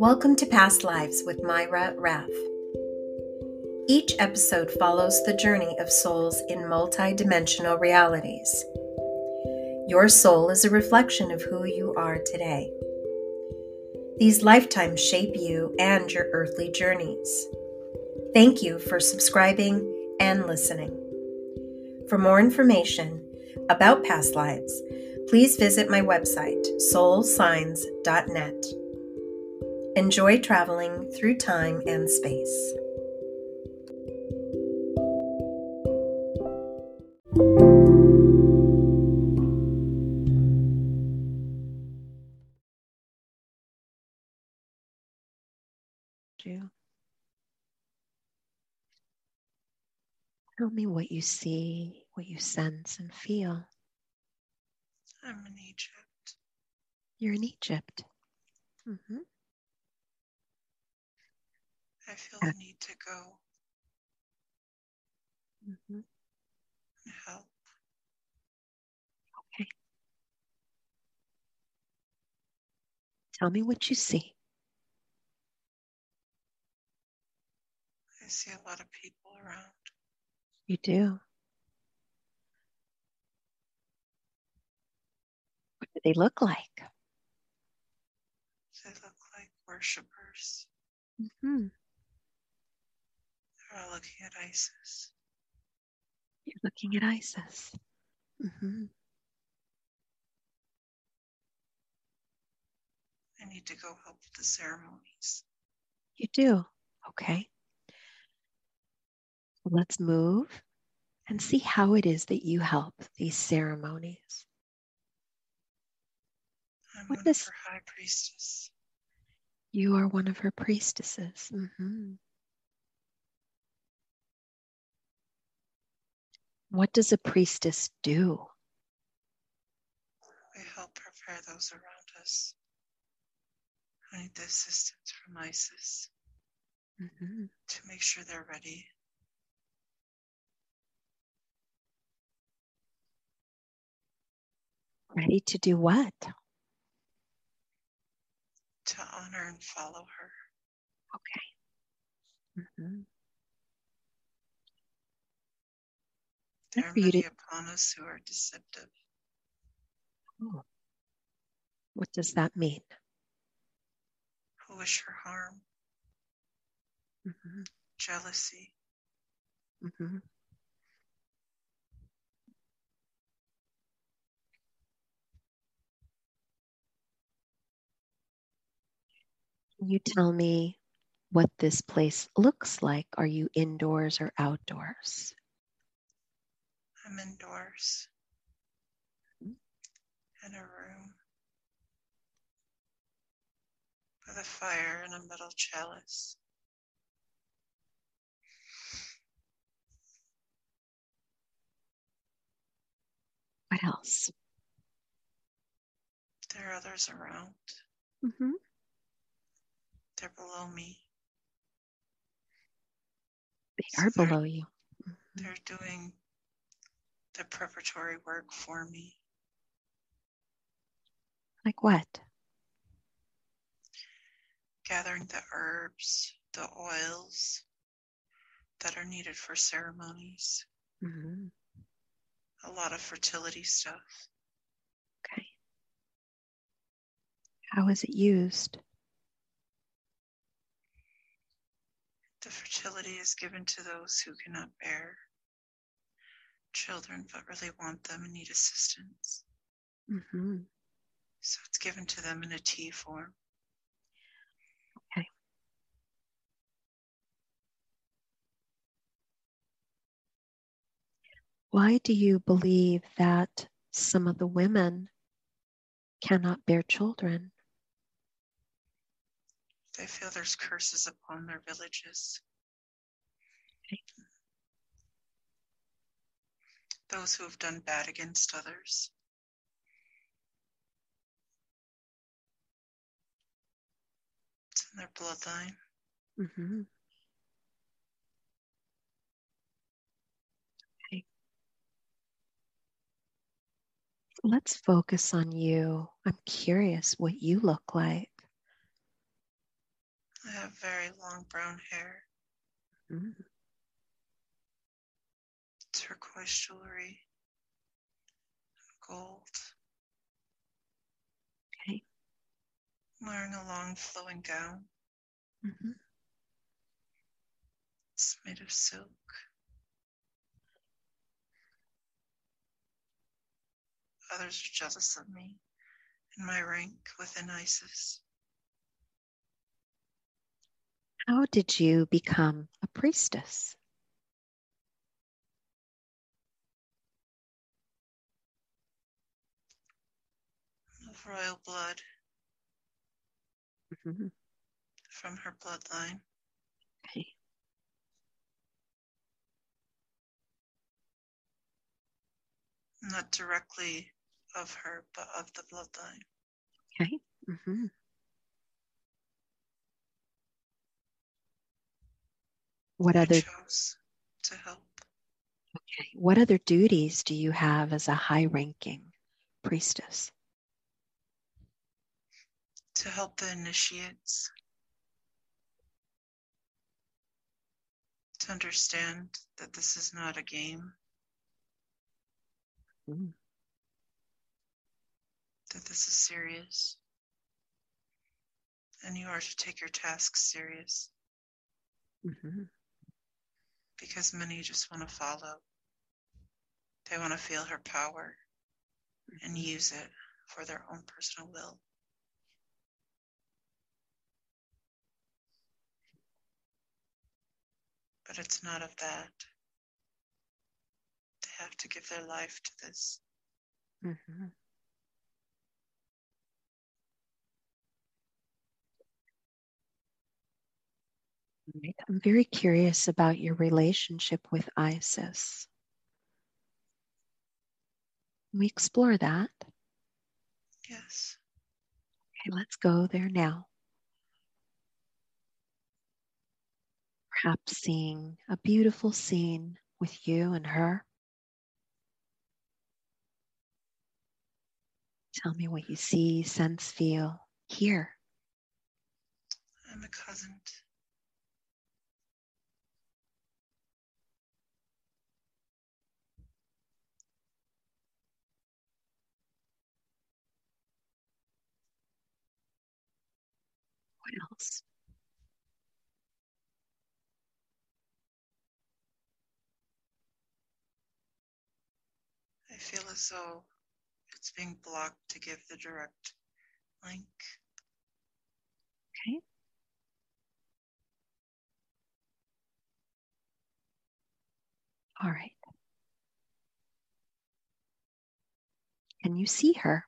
Welcome to Past Lives with Mayra Rath. Each episode follows the journey of souls in multidimensional realities. Your soul is a reflection of who you are today. These lifetimes shape you and your earthly journeys. Thank you for subscribing and listening. For more information about past lives, please visit my website, soulsigns.net. Enjoy traveling through time and space. Tell me what you see, what you sense and feel. I'm in Egypt. You're in Egypt. Mm-hmm. I feel the need to go Mm-hmm. and help. Okay. Tell me what you see. I see a lot of people around. You do. What do they look like? They look like worshippers. Mm-hmm. They're looking at Isis. You're looking at Isis. Mm-hmm. I need to go help with the ceremonies. You do. Okay. Let's move and see how it is that you help these ceremonies. I'm What one does- of her high priestess. You are one of her priestesses. Mhm. What does a priestess do? We help prepare those around us. I need the assistance from Isis Mhm. to make sure they're ready. Ready to do what? to honor and follow her. Okay. Mhm. There are many upon us who are deceptive, Oh. What does that mean? who wish her harm, Mhm. jealousy. Mhm. Can you tell me what this place looks like? Are you indoors or outdoors? I'm indoors in a room with a fire and a metal chalice. What else? There are others around. Mm-hmm. They're below me. They are they're- below you. They're doing the preparatory work for me. Like what? gathering the herbs, the oils that are needed for ceremonies, hmm a lot of fertility stuff. Okay. How is it used? The fertility is given to those who cannot bear children but really want them and need assistance. hmm So it's given to them in a tea form. Okay. Why do you believe that some of the women cannot bear children? They feel there's curses upon their villages. Okay. Those who have done bad against others. It's in their bloodline. hmm Okay. Let's focus on you. I'm curious what you look like. I have very long brown hair, Mm. Turquoise jewelry, gold. Okay. I'm wearing a long flowing gown. Mm-hmm. It's made of silk. Others are jealous of me and my rank within Isis. How did you become a priestess? Of royal blood Mhm. from her bloodline. Okay. Not directly of her, but of the bloodline. Okay. hmm What I other chose to help. okay, what other duties do you have as a high-ranking priestess? To help the initiates to understand that this is not a game, Mm. that this is serious. And you are to take your tasks serious Mhm. because many just want to follow. They want to feel her power and use it for their own personal will. But it's not of that. They have to give their life to this. Mhm. Right. I'm very curious about your relationship with Isis. Can we explore that? Yes. Okay, let's go there now. Perhaps seeing a beautiful scene with you and her. Tell me what you see, sense, feel, hear. I'm a cousin. What else? Feel as though it's being blocked to give the direct link. Okay. All right. Can you see her?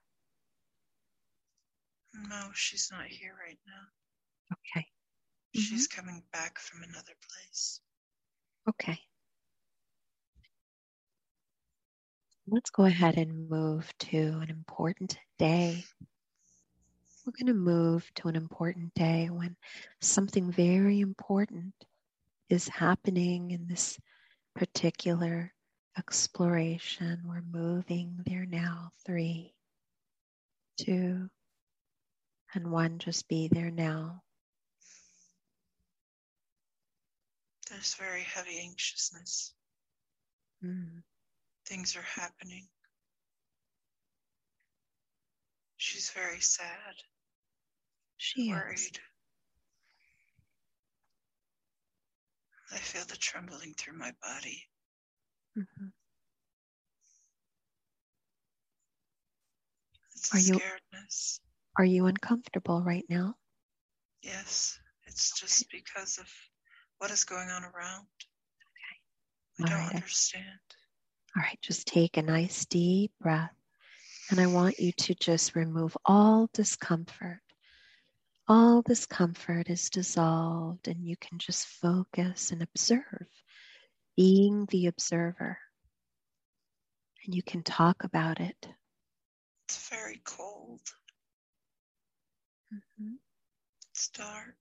No, she's not here right now. Okay. She's mm-hmm. coming back from another place. Okay. Let's go ahead and move to an important day. We're going to move to an important day when something very important is happening in this particular exploration. We're moving there now. Three, two, and one. Just be there now. There's very heavy anxiousness. Mm. Things are happening. She's very sad, She is. worried. I feel the trembling through my body. Mhm. It's Are you- scaredness. Are you uncomfortable right now? Yes, it's just because of what is going on around. I All don't right. understand. All right, just take a nice deep breath. And I want you to just remove all discomfort. All discomfort is dissolved, and you can just focus and observe, being the observer. And you can talk about it. It's very cold. Mhm. It's dark.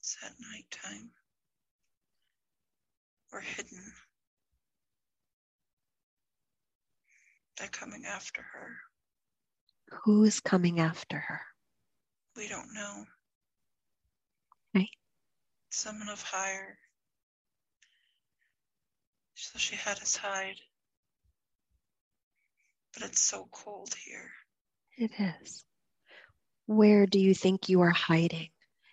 It's at nighttime. We're hidden. They're coming after her. Who is coming after her? We don't know. Okay. Someone of higher. So she had us hide. But it's so cold here. It is. Where do you think you are hiding?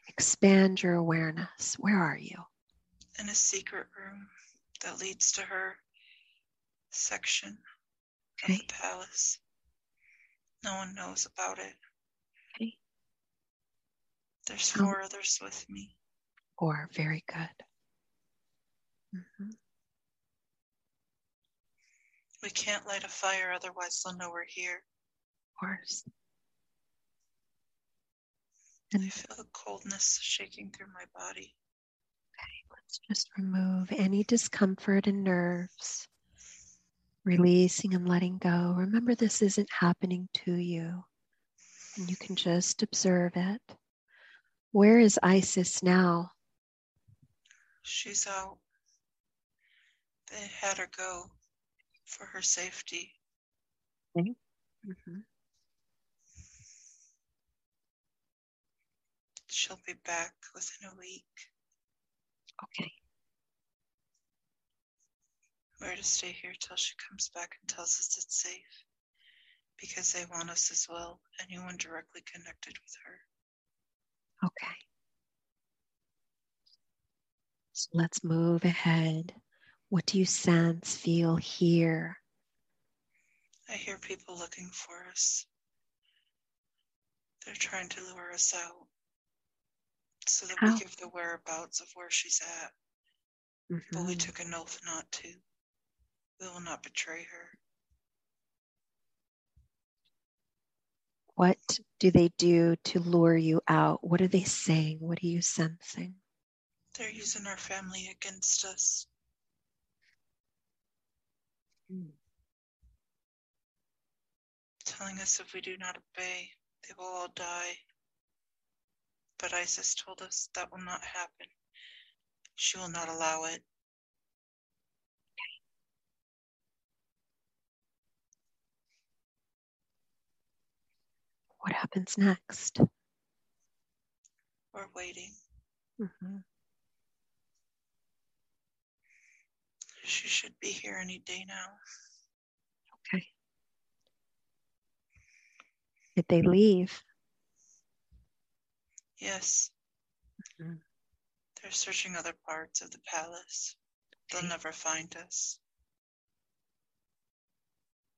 Expand your awareness. Where are you? In a secret room that leads to her section Okay. the palace. No one knows about it. Okay. There's How- four others with me. Or very good. Mhm. We can't light a fire, otherwise they'll know we're here. Of course. And I feel the coldness shaking through my body. Okay, let's just remove any discomfort and nerves, releasing and letting go. Remember, this isn't happening to you, and you can just observe it. Where is Isis now? She's out. They had her go for her safety. Mm-hmm. She'll be back within a week. Okay. We're to stay here till she comes back and tells us it's safe. Because they want us as well, anyone directly connected with her. Okay. So let's move ahead. What do you sense, feel, hear? I hear people looking for us. They're trying to lure us out so that How? we give the whereabouts of where she's at. But we Mhm. took an oath not to. We will not betray her. What do they do to lure you out? What are they saying? What are you sensing? They're using our family against us. Telling us if we do not obey, they will all die. But Isis told us that will not happen. She will not allow it. What happens next? We're waiting. Mhm. She should be here any day now. Okay. Did they leave? Yes. Mhm. They're searching other parts of the palace. They'll never find us.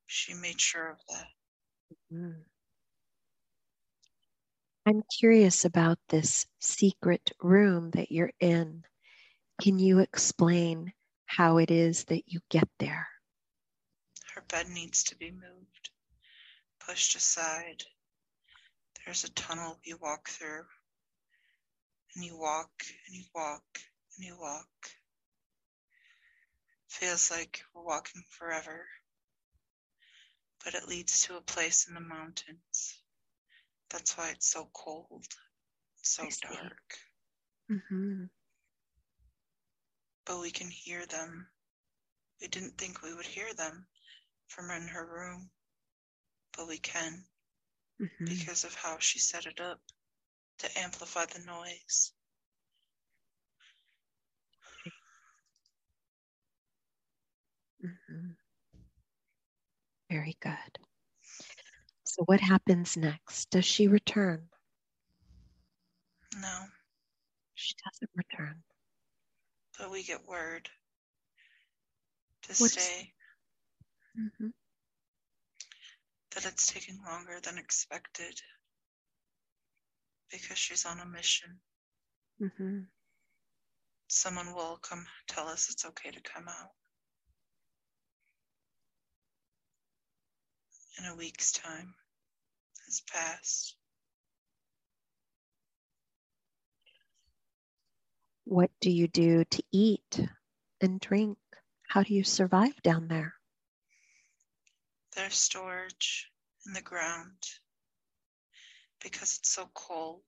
She made sure of that. Mm. I'm curious about this secret room that you're in. Can you explain how it is that you get there? Her bed needs to be moved, pushed aside. There's a tunnel you walk through, and you walk and you walk and you walk. Feels like we're walking forever, but it leads to a place in the mountains. That's why it's so cold, so dark. hmm But we can hear them. We didn't think we would hear them from in her room, but we can. hmm because of how she set it up to amplify the noise. hmm Very good. So, what happens next? Does she return? No, She doesn't return. but we get word to What's- stay hmm that it's taking longer than expected because she's on a mission. hmm Someone will come tell us it's okay to come out. In a week's time has passed. What do you do to eat and drink? How do you survive down there? There's storage in the ground because it's so cold.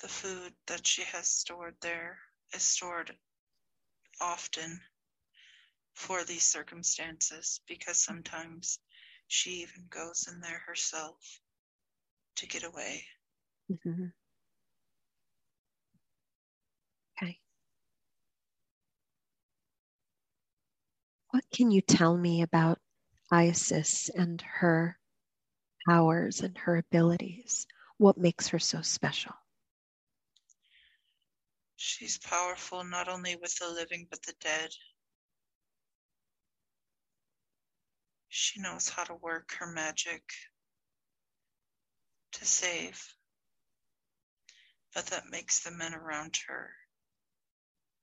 The food that she has stored there is stored often for these circumstances because sometimes she even goes in there herself to get away. hmm Okay. What can you tell me about Isis and her powers and her abilities? What makes her so special? She's powerful not only with the living but the dead. She knows how to work her magic to save, but that makes the men around her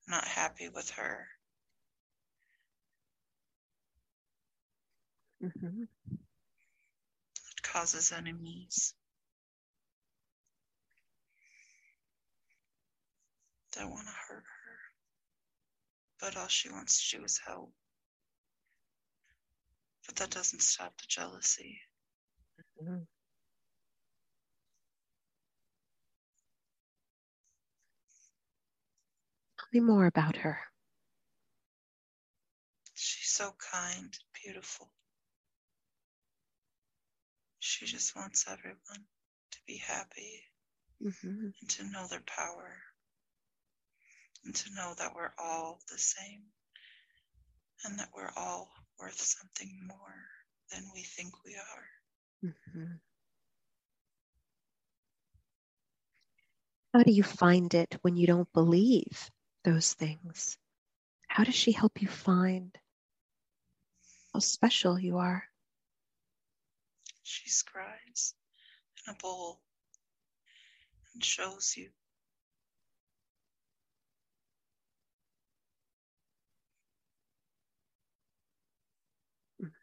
not happy with her. Mm-hmm. It causes enemies. That want to hurt her, but all she wants to do is help. But that doesn't stop the jealousy. Mm-hmm. Tell me more about her. She's so kind, beautiful. She just wants everyone to be happy Mm-hmm. and to know their power and to know that we're all the same and that we're all worth something more than we think we are. Mm-hmm. How do you find it when you don't believe those things? How does she help you find how special you are? She scribes in a bowl and shows you.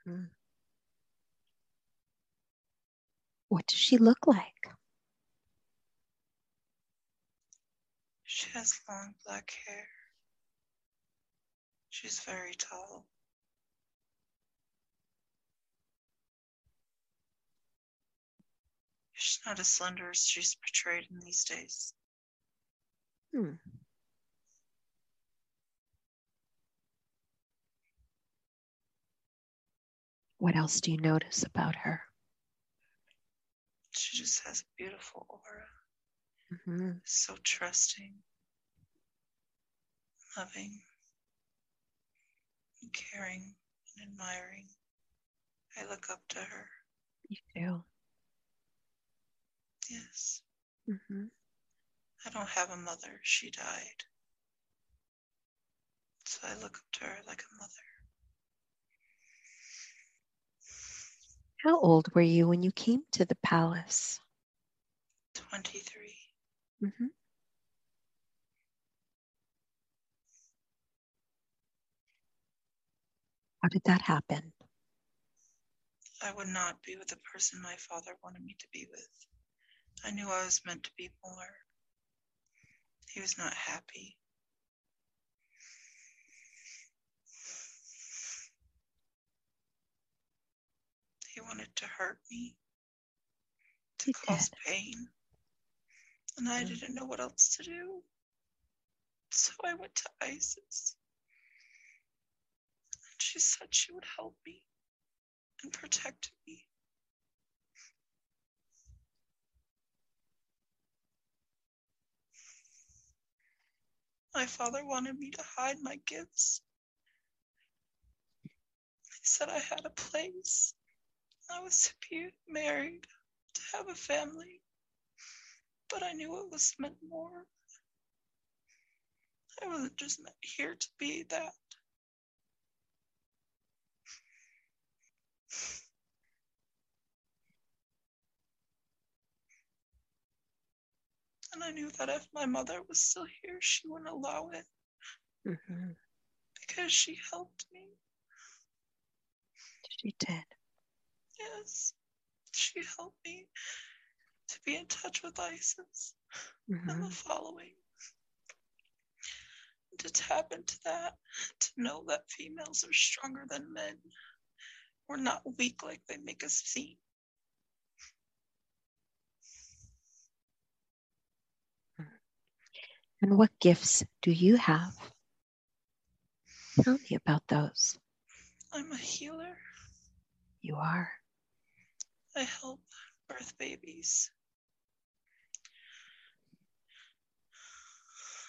Mhm. What does she look like? She has long black hair. She's very tall. She's not as slender as she's portrayed in these days. Hmm. What else do you notice about her? She just has a beautiful aura, Mhm. so trusting, loving, and caring and admiring. I look up to her. You do. Yes. Mhm. I don't have a mother. She died. So I look up to her like a mother. How old were you when you came to the palace? 23. hmm How did that happen? I would not be with the person my father wanted me to be with. I knew I was meant to be more. He was not happy. He wanted to hurt me, to He cause did. pain, and I Mm. didn't know what else to do. So I went to Isis. And she said she would help me and protect me. My father wanted me to hide my gifts. He said I had a place. I was to be married, to have a family. But I knew it was meant more. I wasn't just meant here to be that. And I knew that if my mother was still here, she wouldn't allow it hmm because she helped me. She did. Yes, she helped me to be in touch with Isis hmm and the following. To tap into that, to know that females are stronger than men. We're not weak like they make us seem. And what gifts do you have? Tell me about those. I'm a healer. You are. I help birth babies.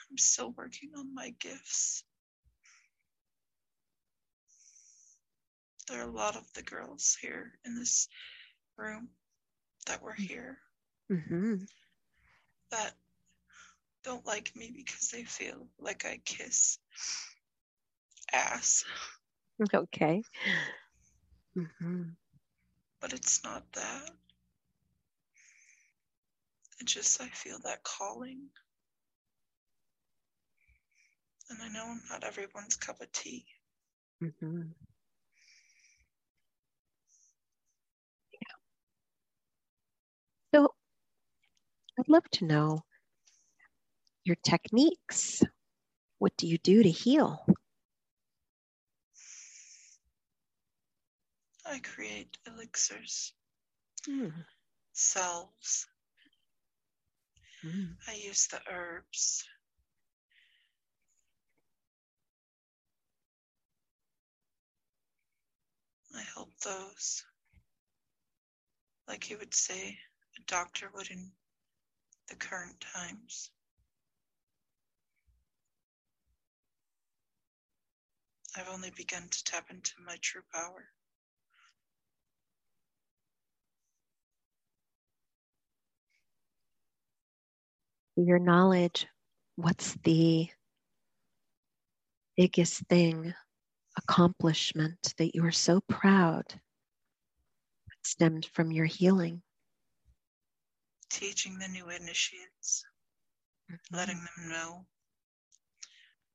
I'm still working on my gifts. There are a lot of the girls here in this room that were here hmm that don't like me because they feel like I kiss ass, Okay. hmm but it's not that. It's just I feel that calling. And I know I'm not everyone's cup of tea. hmm So I'd love to know your techniques. What do you do to heal? I create elixirs, Mm. salves. Mm. I use the herbs. I help those, like you would say, a doctor would in the current times. I've only begun to tap into my true power. Your knowledge, what's the biggest thing, accomplishment that you are so proud that stemmed from your healing? teaching the new initiates, mm-hmm. letting them know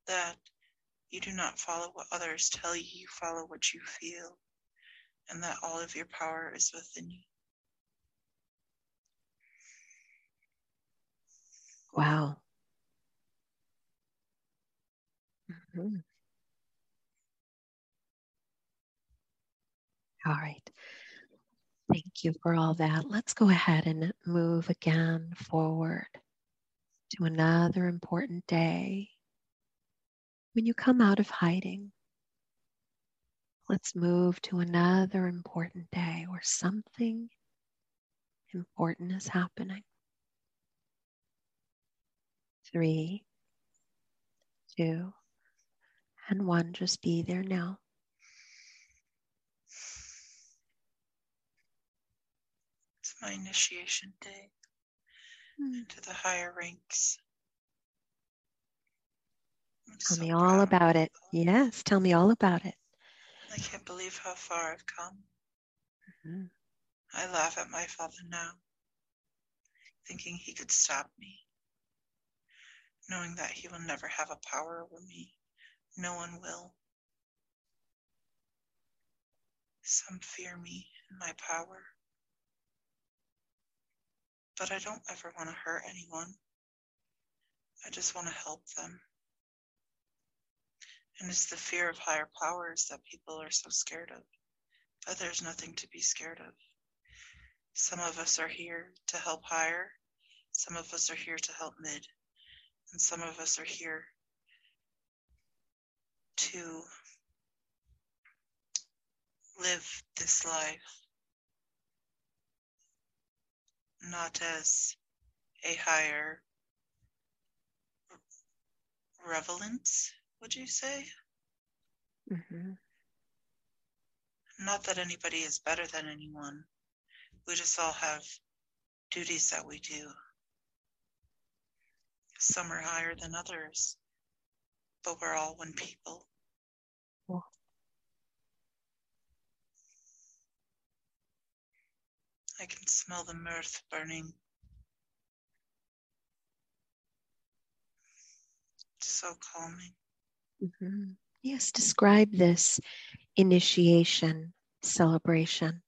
that you do not follow what others tell you, you follow what you feel, and that all of your power is within you. Wow. Mhm. All right. Thank you for all that. Let's go ahead and move again forward to another important day. When you come out of hiding, let's move to another important day where something important is happening. Three, two, and one. Just be there now. It's my initiation day Hmm. into the higher ranks. I'm Tell so me all about it. Yes, tell me all about it. I can't believe how far I've come. Mhm. I laugh at my father now, thinking he could stop me, knowing that he will never have a power over me. No one will. Some fear me and my power. But I don't ever want to hurt anyone. I just want to help them. And it's the fear of higher powers that people are so scared of. But there's nothing to be scared of. Some of us are here to help higher, some of us are here to help mid, and some of us are here to live this life not as a higher relevance, would you say? Mhm. Not that anybody is better than anyone. We just all have duties that we do. Some are higher than others, but we're all one people. Cool. I can smell the myrrh burning. It's so calming. Mhm. Yes, describe this initiation celebration.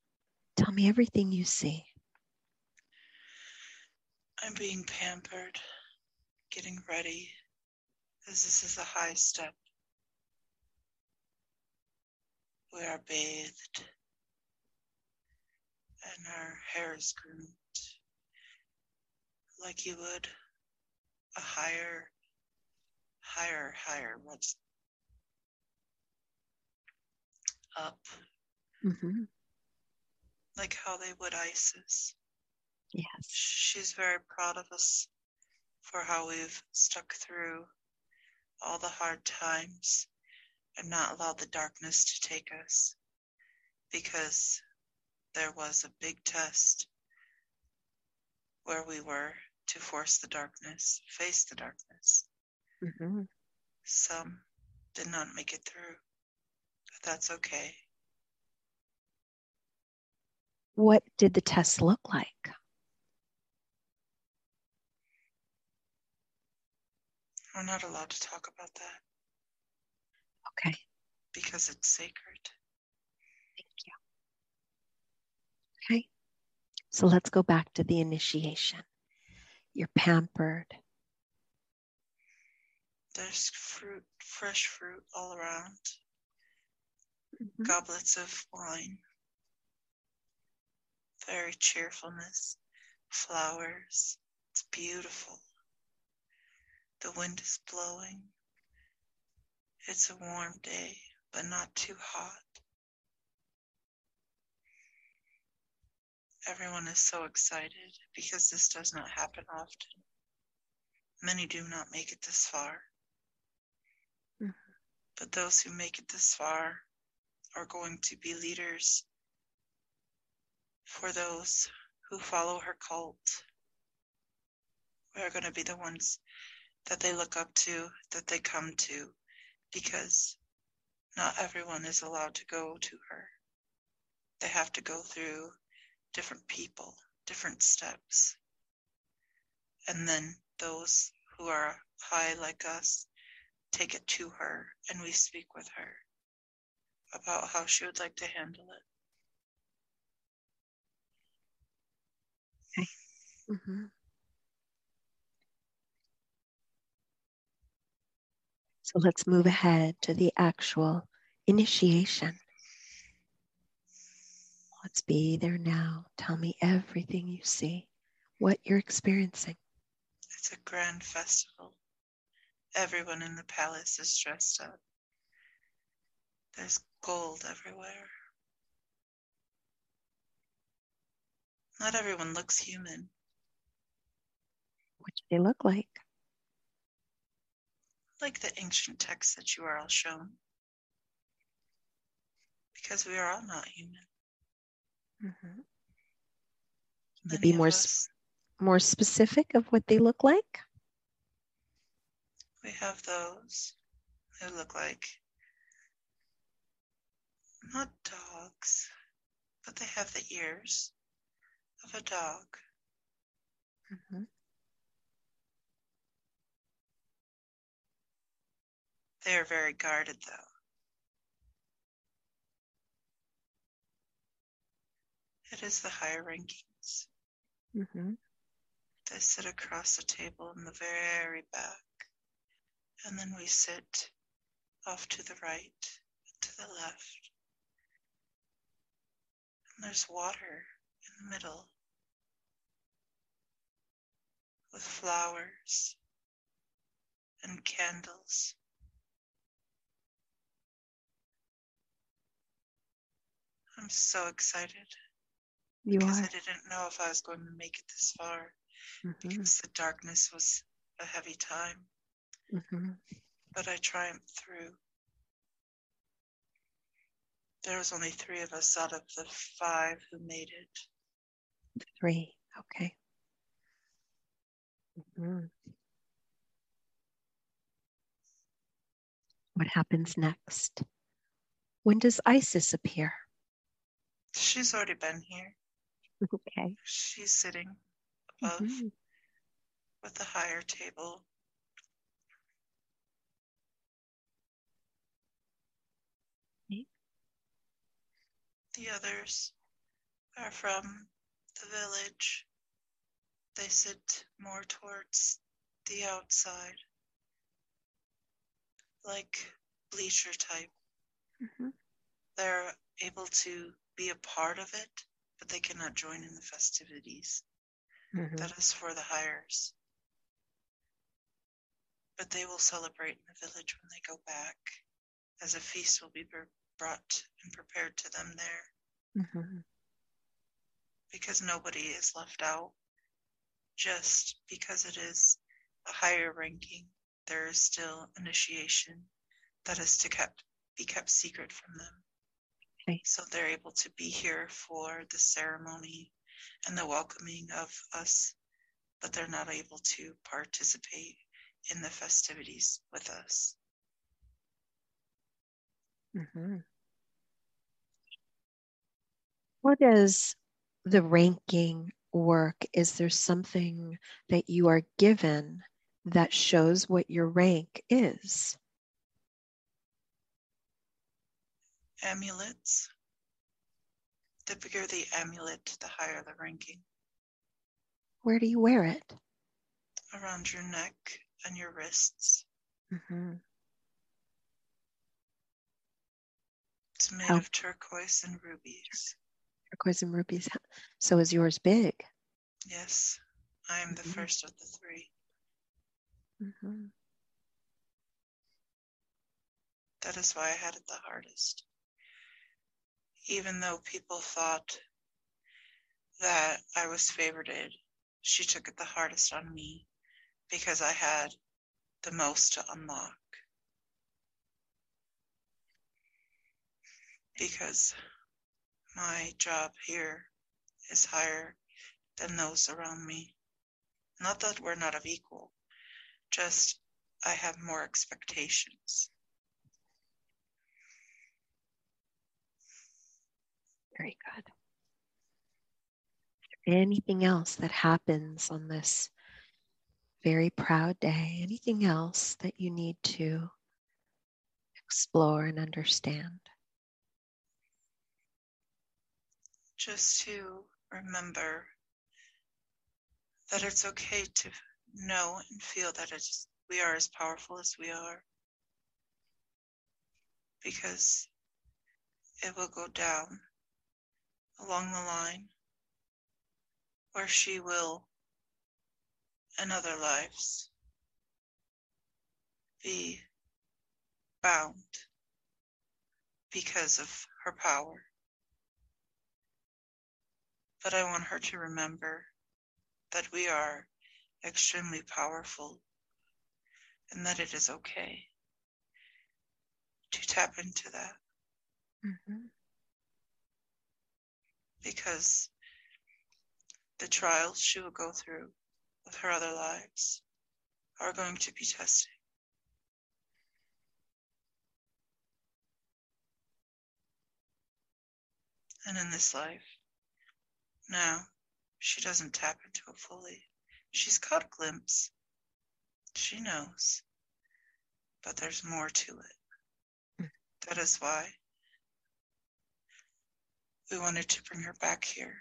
Tell me everything you see. I'm being pampered, getting ready, as this is a high step. We are bathed, and our hair is groomed like you would a higher, higher, higher, what's up, Mhm. like how they would Isis. Yes. She's very proud of us for how we've stuck through all the hard times and not allowed the darkness to take us because there was a big test where we were to force the darkness, face the darkness. Mm-hmm. Some did not make it through, but that's okay. What did the test look like? We're not allowed to talk about that Okay, because it's sacred. thank you. Okay, so let's go back to the initiation. You're pampered. There's fruit, fresh fruit all around, Mhm. goblets of wine, very cheerfulness, flowers. It's beautiful. The wind is blowing. It's a warm day, but not too hot. Everyone is so excited because this does not happen often. Many do not make it this far. Mhm. But those who make it this far are going to be leaders for those who follow her cult. We are going to be the ones that they look up to, that they come to, because not everyone is allowed to go to her. They have to go through different people, different steps. And then those who are high like us take it to her and we speak with her about how she would like to handle it. Mhm. So let's move ahead to the actual initiation. Let's be there now. Tell me everything you see, what you're experiencing. It's a grand festival. Everyone in the palace is dressed up. There's gold everywhere. Not everyone looks human. What do they look like? Like the ancient texts that you are all shown. Because we are all not human. Mhm. Can Many be more us, more specific of what they look like? we have those who look like not dogs, but they have the ears of a dog. Mhm. They are very guarded though. It is the higher rankings. Mhm. They sit across the table in the very back. And then we sit off to the right and to the left. And there's water in the middle with flowers and candles. I'm so excited You because are. I didn't know if I was going to make it this far Mhm. because the darkness was a heavy time. Mhm. but I triumphed through. There was only three of us out of the five who made it. Three. Okay. Mhm. What happens next? When does Isis appear? She's already been here. Okay. She's sitting above Mhm. with the higher table. Okay. The others are from the village. They sit more towards the outside, like bleacher type. Mhm. They're able to be a part of it, but they cannot join in the festivities. Mhm. That is for the hires. But they will celebrate in the village when they go back, as a feast will be br- brought and prepared to them there, Mhm. because nobody is left out. Just because it is a higher ranking, there is still initiation that is to kept, be kept secret from them. Okay. So they're able to be here for the ceremony and the welcoming of us, but they're not able to participate in the festivities with us. Mm-hmm. How does the ranking work? Is there something that you are given that shows what your rank is? Amulets. The bigger the amulet, the higher the ranking. Where do you wear it? Around your neck and your wrists. Mm-hmm. It's made How- of turquoise and rubies. Turquoise and rubies. So is yours big? Yes, I am the Mhm. first of the three. Mm-hmm. That is why I had it the hardest. Even though people thought that I was favorited, she took it the hardest on me because I had the most to unlock. Because my job here is higher than those around me. Not that we're not of equal, just I have more expectations. Very good. Anything else that happens on this very proud day? Anything else that you need to explore and understand? just to remember that it's okay to know and feel that it's we are as powerful as we are because it will go down along the line where she will in other lives be bound because of her power but I want her to remember that we are extremely powerful and that it is okay to tap into that Mm-hmm. Because the trials she will go through with her other lives are going to be testing. And in this life, now she doesn't tap into it fully. She's caught a glimpse. She knows. But there's more to it. Mm. That is why we wanted to bring her back here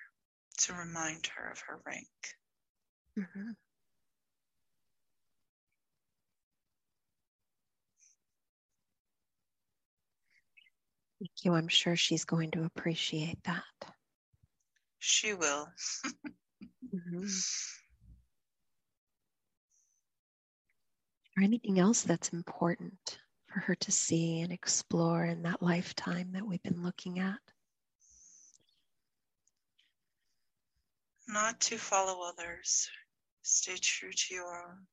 to remind her of her rank. Mm-hmm. Thank you. I'm sure she's going to appreciate that. She will. Mm-hmm. Or anything else that's important for her to see and explore in that lifetime that we've been looking at? Not to follow others. Stay true to your own.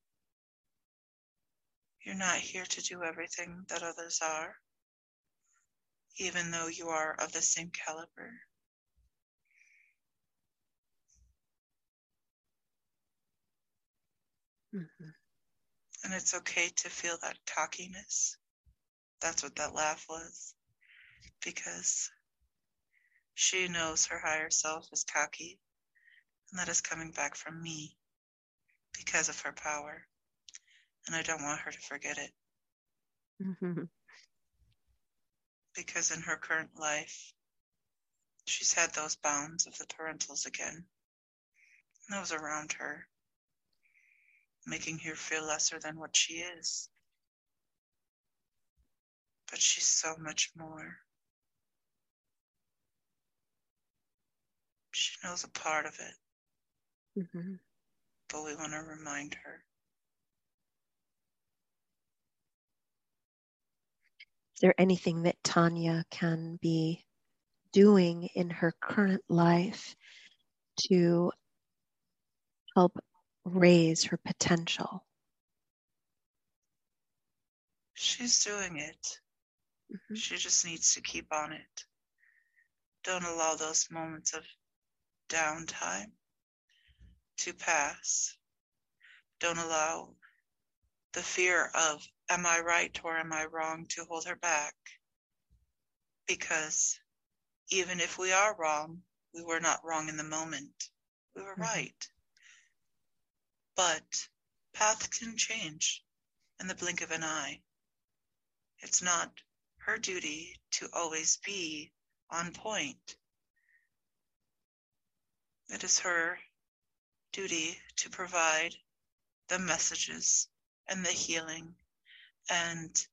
You're not here to do everything that others are, even though you are of the same caliber. Mm-hmm. And it's okay to feel that cockiness. That's what that laugh was. Because she knows her higher self is cocky, and that is coming back from me because of her power. And I don't want her to forget it because in her current life, she's had those bounds of the parentals again. And those around her, making her feel lesser than what she is. But she's so much more. She knows a part of it, Mm-hmm. but we want to remind her. Is there anything that Tanya can be doing in her current life to help raise her potential? She's doing it. Mm-hmm. She just needs to keep on it. Don't allow those moments of downtime to pass. Don't allow the fear of, am I right or am I wrong, to hold her back. Because even if we are wrong, we were not wrong in the moment. We were Mhm. right. But path can change in the blink of an eye. It's not her duty to always be on point. It is her duty to provide the messages and the healing and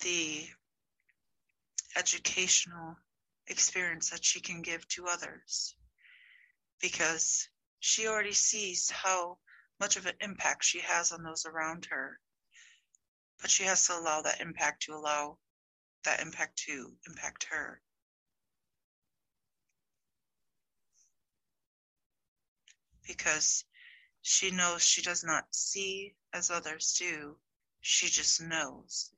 the educational experience that she can give to others. Because she already sees how much of an impact she has on those around her. But she has to allow that impact to allow that impact to impact her because she knows she does not see as others do she just knows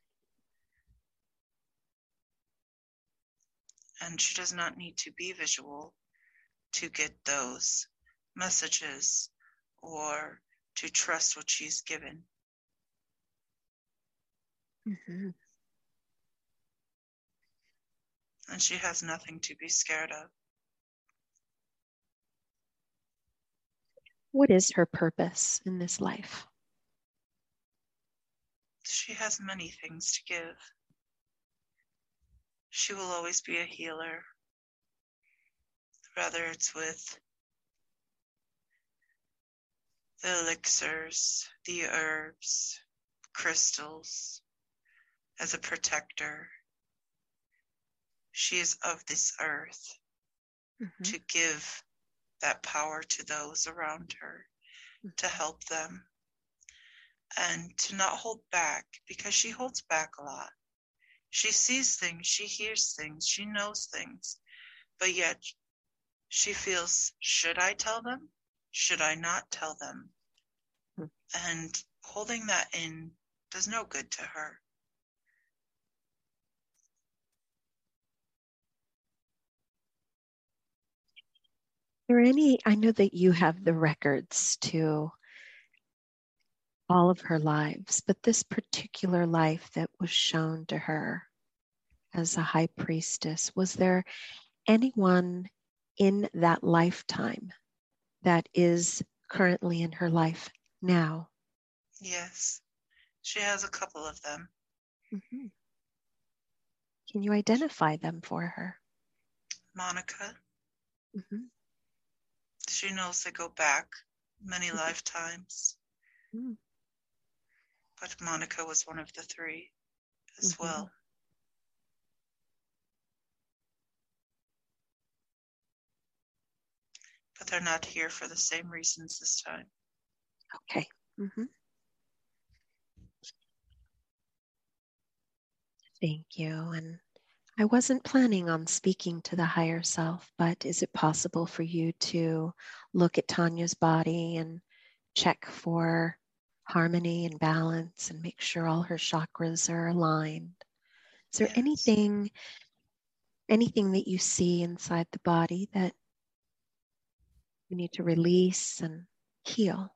and she does not need to be visual to get those messages or to trust what she's given. Mm-hmm. And she has nothing to be scared of. What is her purpose in this life? She has many things to give. She will always be a healer, whether it's with the elixirs, the herbs, crystals, as a protector. She is of this earth Mhm. to give that power to those around her, to help them, and to not hold back because she holds back a lot. She sees things, she hears things, she knows things, but yet she feels should I tell them? Should I not tell them? Hmm. And holding that in does no good to her. There any i know that you have the records to all of her lives but this particular life that was shown to her as a high priestess was there anyone in that lifetime that is currently in her life now Yes, she has a couple of them. Mhm. can you identify them for her Monica, Mhm. She knows they go back many Mhm. lifetimes, Mm. but Monica was one of the three as Mhm. well. But they're not here for the same reasons this time. okay Mhm. Thank you. And I wasn't planning on speaking to the higher self, but is it possible for you to look at Tanya's body and check for harmony and balance and make sure all her chakras are aligned? Is there Yes. anything anything that you see inside the body that you need to release and heal?